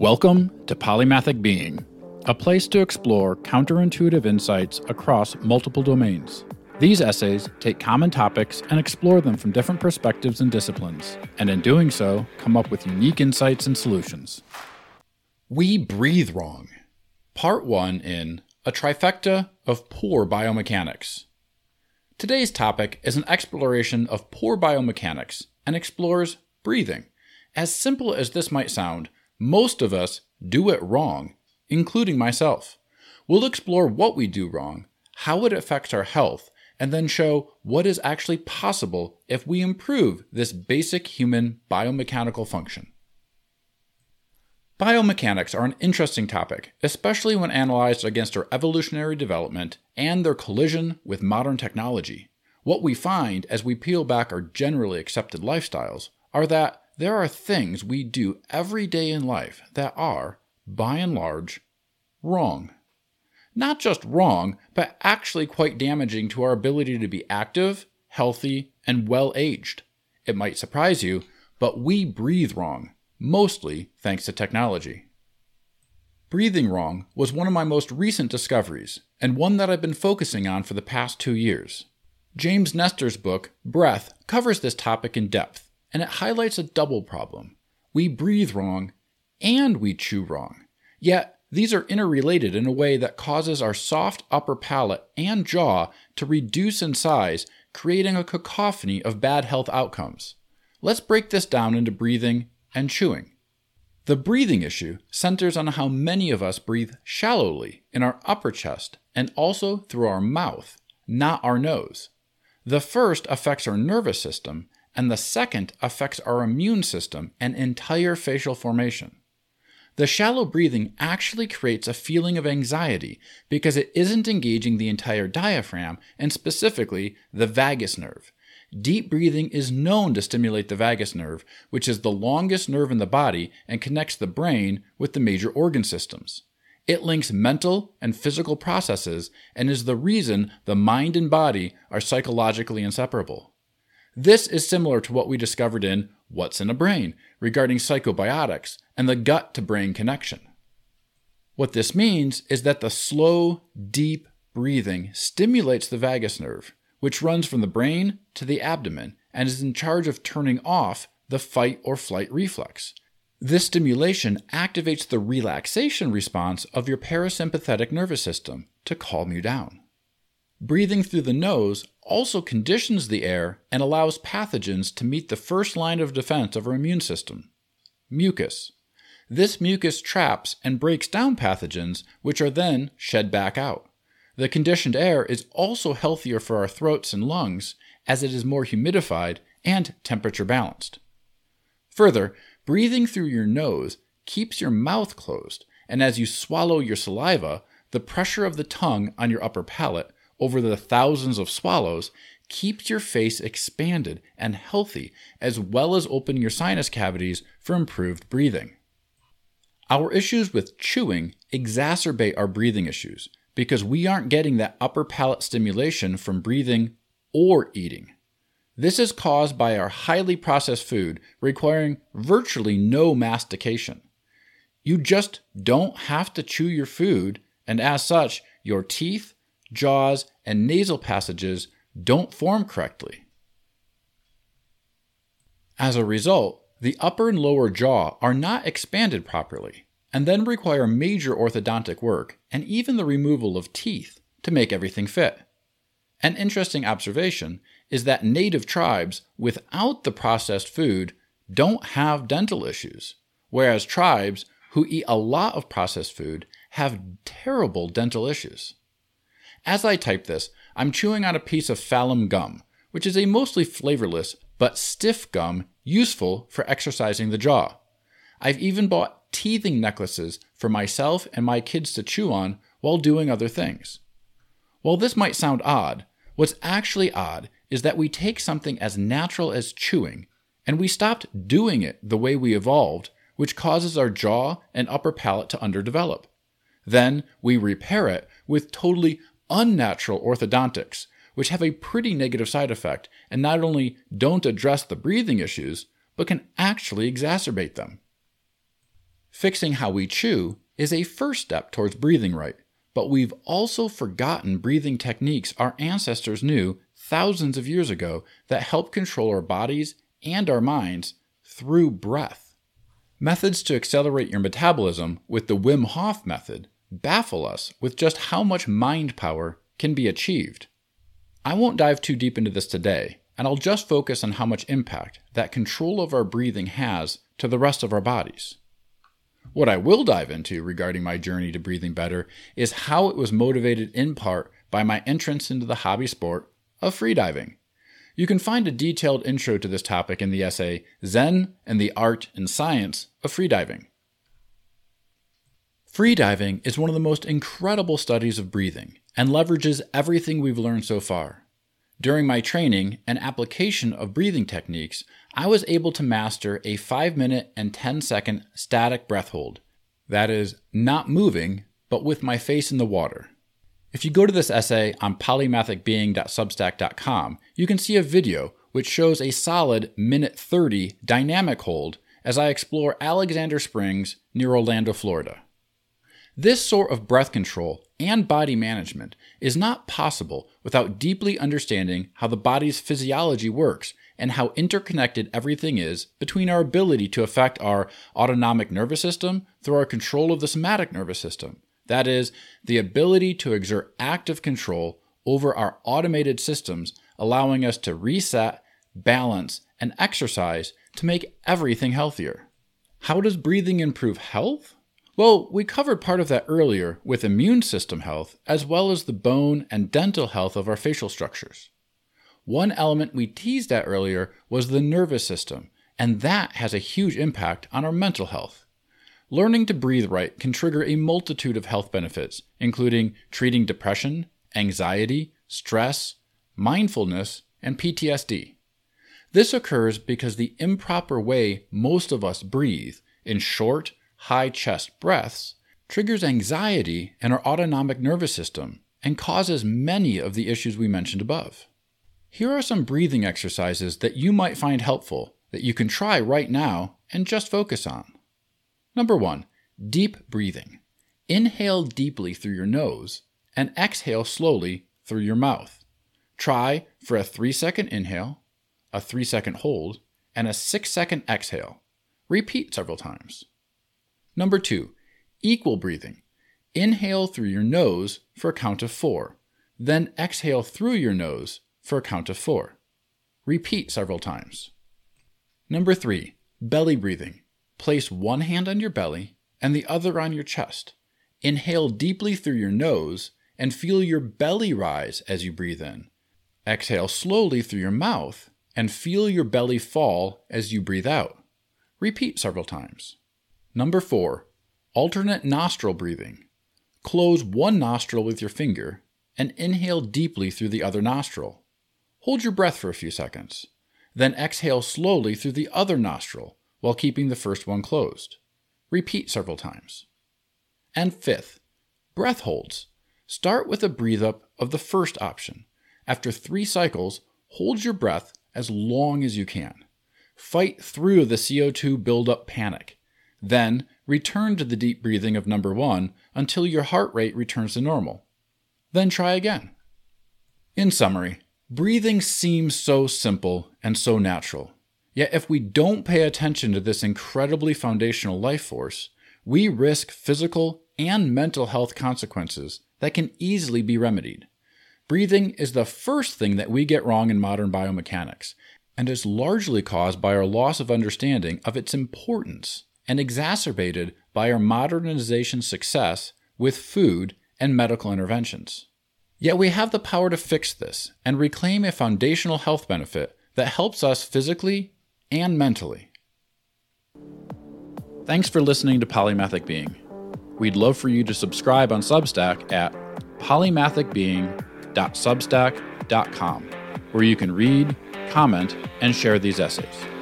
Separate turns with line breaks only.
Welcome to Polymathic Being, a place to explore counterintuitive insights across multiple domains. These essays take common topics and explore them from different perspectives and disciplines, and in doing so, come up with unique insights and solutions. We breathe wrong. Part 1 in A Trifecta of Poor Biomechanics. Today's topic is an exploration of poor biomechanics and explores breathing. As simple as this might sound, most of us do it wrong, including myself. We'll explore what we do wrong, how it affects our health, and then show what is actually possible if we improve this basic human biomechanical function. Biomechanics are an interesting topic, especially when analyzed against our evolutionary development and their collision with modern technology. What we find as we peel back our generally accepted lifestyles are that there are things we do every day in life that are, by and large, wrong. Not just wrong, but actually quite damaging to our ability to be active, healthy, and well aged. It might surprise you, but we breathe wrong mostly thanks to technology. Breathing wrong was one of my most recent discoveries, and one that I've been focusing on for the past two years. James Nestor's book, Breath, covers this topic in depth, and it highlights a double problem. We breathe wrong, and we chew wrong. Yet, these are interrelated in a way that causes our soft upper palate and jaw to reduce in size, creating a cacophony of bad health outcomes. Let's break this down into breathing and chewing. The breathing issue centers on how many of us breathe shallowly in our upper chest and also through our mouth, not our nose. The first affects our nervous system, and the second affects our immune system and entire facial formation. The shallow breathing actually creates a feeling of anxiety because it isn't engaging the entire diaphragm and specifically the vagus nerve, Deep breathing is known to stimulate the vagus nerve, which is the longest nerve in the body and connects the brain with the major organ systems. It links mental and physical processes and is the reason the mind and body are psychologically inseparable. This is similar to what we discovered in What's in a Brain regarding psychobiotics and the gut to brain connection. What this means is that the slow, deep breathing stimulates the vagus nerve, which runs from the brain to the abdomen and is in charge of turning off the fight or flight reflex. This stimulation activates the relaxation response of your parasympathetic nervous system to calm you down. Breathing through the nose also conditions the air and allows pathogens to meet the first line of defense of our immune system mucus. This mucus traps and breaks down pathogens, which are then shed back out. The conditioned air is also healthier for our throats and lungs as it is more humidified and temperature balanced. Further, breathing through your nose keeps your mouth closed, and as you swallow your saliva, the pressure of the tongue on your upper palate over the thousands of swallows keeps your face expanded and healthy, as well as opening your sinus cavities for improved breathing. Our issues with chewing exacerbate our breathing issues because we aren't getting that upper palate stimulation from breathing or eating. This is caused by our highly processed food requiring virtually no mastication. You just don't have to chew your food, and as such, your teeth, jaws, and nasal passages don't form correctly. As a result, the upper and lower jaw are not expanded properly and then require major orthodontic work and even the removal of teeth to make everything fit. An interesting observation is that native tribes without the processed food don't have dental issues, whereas tribes who eat a lot of processed food have terrible dental issues. As I type this, I'm chewing on a piece of Falim gum, which is a mostly flavorless but stiff gum useful for exercising the jaw. I've even bought teething necklaces for myself and my kids to chew on while doing other things. While this might sound odd, what's actually odd is that we take something as natural as chewing and we stopped doing it the way we evolved, which causes our jaw and upper palate to underdevelop. Then we repair it with totally unnatural orthodontics, which have a pretty negative side effect and not only don't address the breathing issues, but can actually exacerbate them. Fixing how we chew is a first step towards breathing right, but we've also forgotten breathing techniques our ancestors knew thousands of years ago that help control our bodies and our minds through breath. Methods to accelerate your metabolism with the Wim Hof method baffle us with just how much mind power can be achieved. I won't dive too deep into this today, and I'll just focus on how much impact that control of our breathing has to the rest of our bodies. What I will dive into regarding my journey to breathing better is how it was motivated in part by my entrance into the hobby sport of freediving. You can find a detailed intro to this topic in the essay Zen and the Art and Science of Freediving. Freediving is one of the most incredible studies of breathing and leverages everything we've learned so far. During my training and application of breathing techniques, I was able to master a 5 minute and 10 second static breath hold. That is, not moving, but with my face in the water. If you go to this essay on polymathicbeing.substack.com, you can see a video which shows a solid minute 30 dynamic hold as I explore Alexander Springs near Orlando, Florida. This sort of breath control and body management is not possible without deeply understanding how the body's physiology works and how interconnected everything is between our ability to affect our autonomic nervous system through our control of the somatic nervous system. That is, the ability to exert active control over our automated systems, allowing us to reset, balance, and exercise to make everything healthier. How does breathing improve health? Well, we covered part of that earlier with immune system health, as well as the bone and dental health of our facial structures. One element we teased at earlier was the nervous system, and that has a huge impact on our mental health. Learning to breathe right can trigger a multitude of health benefits, including treating depression, anxiety, stress, mindfulness, and PTSD. This occurs because the improper way most of us breathe, in short, high chest breaths, triggers anxiety in our autonomic nervous system and causes many of the issues we mentioned above. Here are some breathing exercises that you might find helpful that you can try right now and just focus on. Number one, deep breathing. Inhale deeply through your nose and exhale slowly through your mouth. Try for a three second inhale, a three second hold, and a six second exhale. Repeat several times. Number two, equal breathing. Inhale through your nose for a count of four, then exhale through your nose for a count of four. Repeat several times. Number three, belly breathing. Place one hand on your belly and the other on your chest. Inhale deeply through your nose and feel your belly rise as you breathe in. Exhale slowly through your mouth and feel your belly fall as you breathe out. Repeat several times. Number four, alternate nostril breathing. Close one nostril with your finger and inhale deeply through the other nostril. Hold your breath for a few seconds. Then exhale slowly through the other nostril while keeping the first one closed. Repeat several times. And fifth, breath holds. Start with a breathe up of the first option. After three cycles, hold your breath as long as you can. Fight through the CO2 buildup panic. Then return to the deep breathing of number one until your heart rate returns to normal. Then try again. In summary, Breathing seems so simple and so natural. Yet, if we don't pay attention to this incredibly foundational life force, we risk physical and mental health consequences that can easily be remedied. Breathing is the first thing that we get wrong in modern biomechanics, and is largely caused by our loss of understanding of its importance and exacerbated by our modernization success with food and medical interventions. Yet we have the power to fix this and reclaim a foundational health benefit that helps us physically and mentally. Thanks for listening to Polymathic Being. We'd love for you to subscribe on Substack at polymathicbeing.substack.com, where you can read, comment, and share these essays.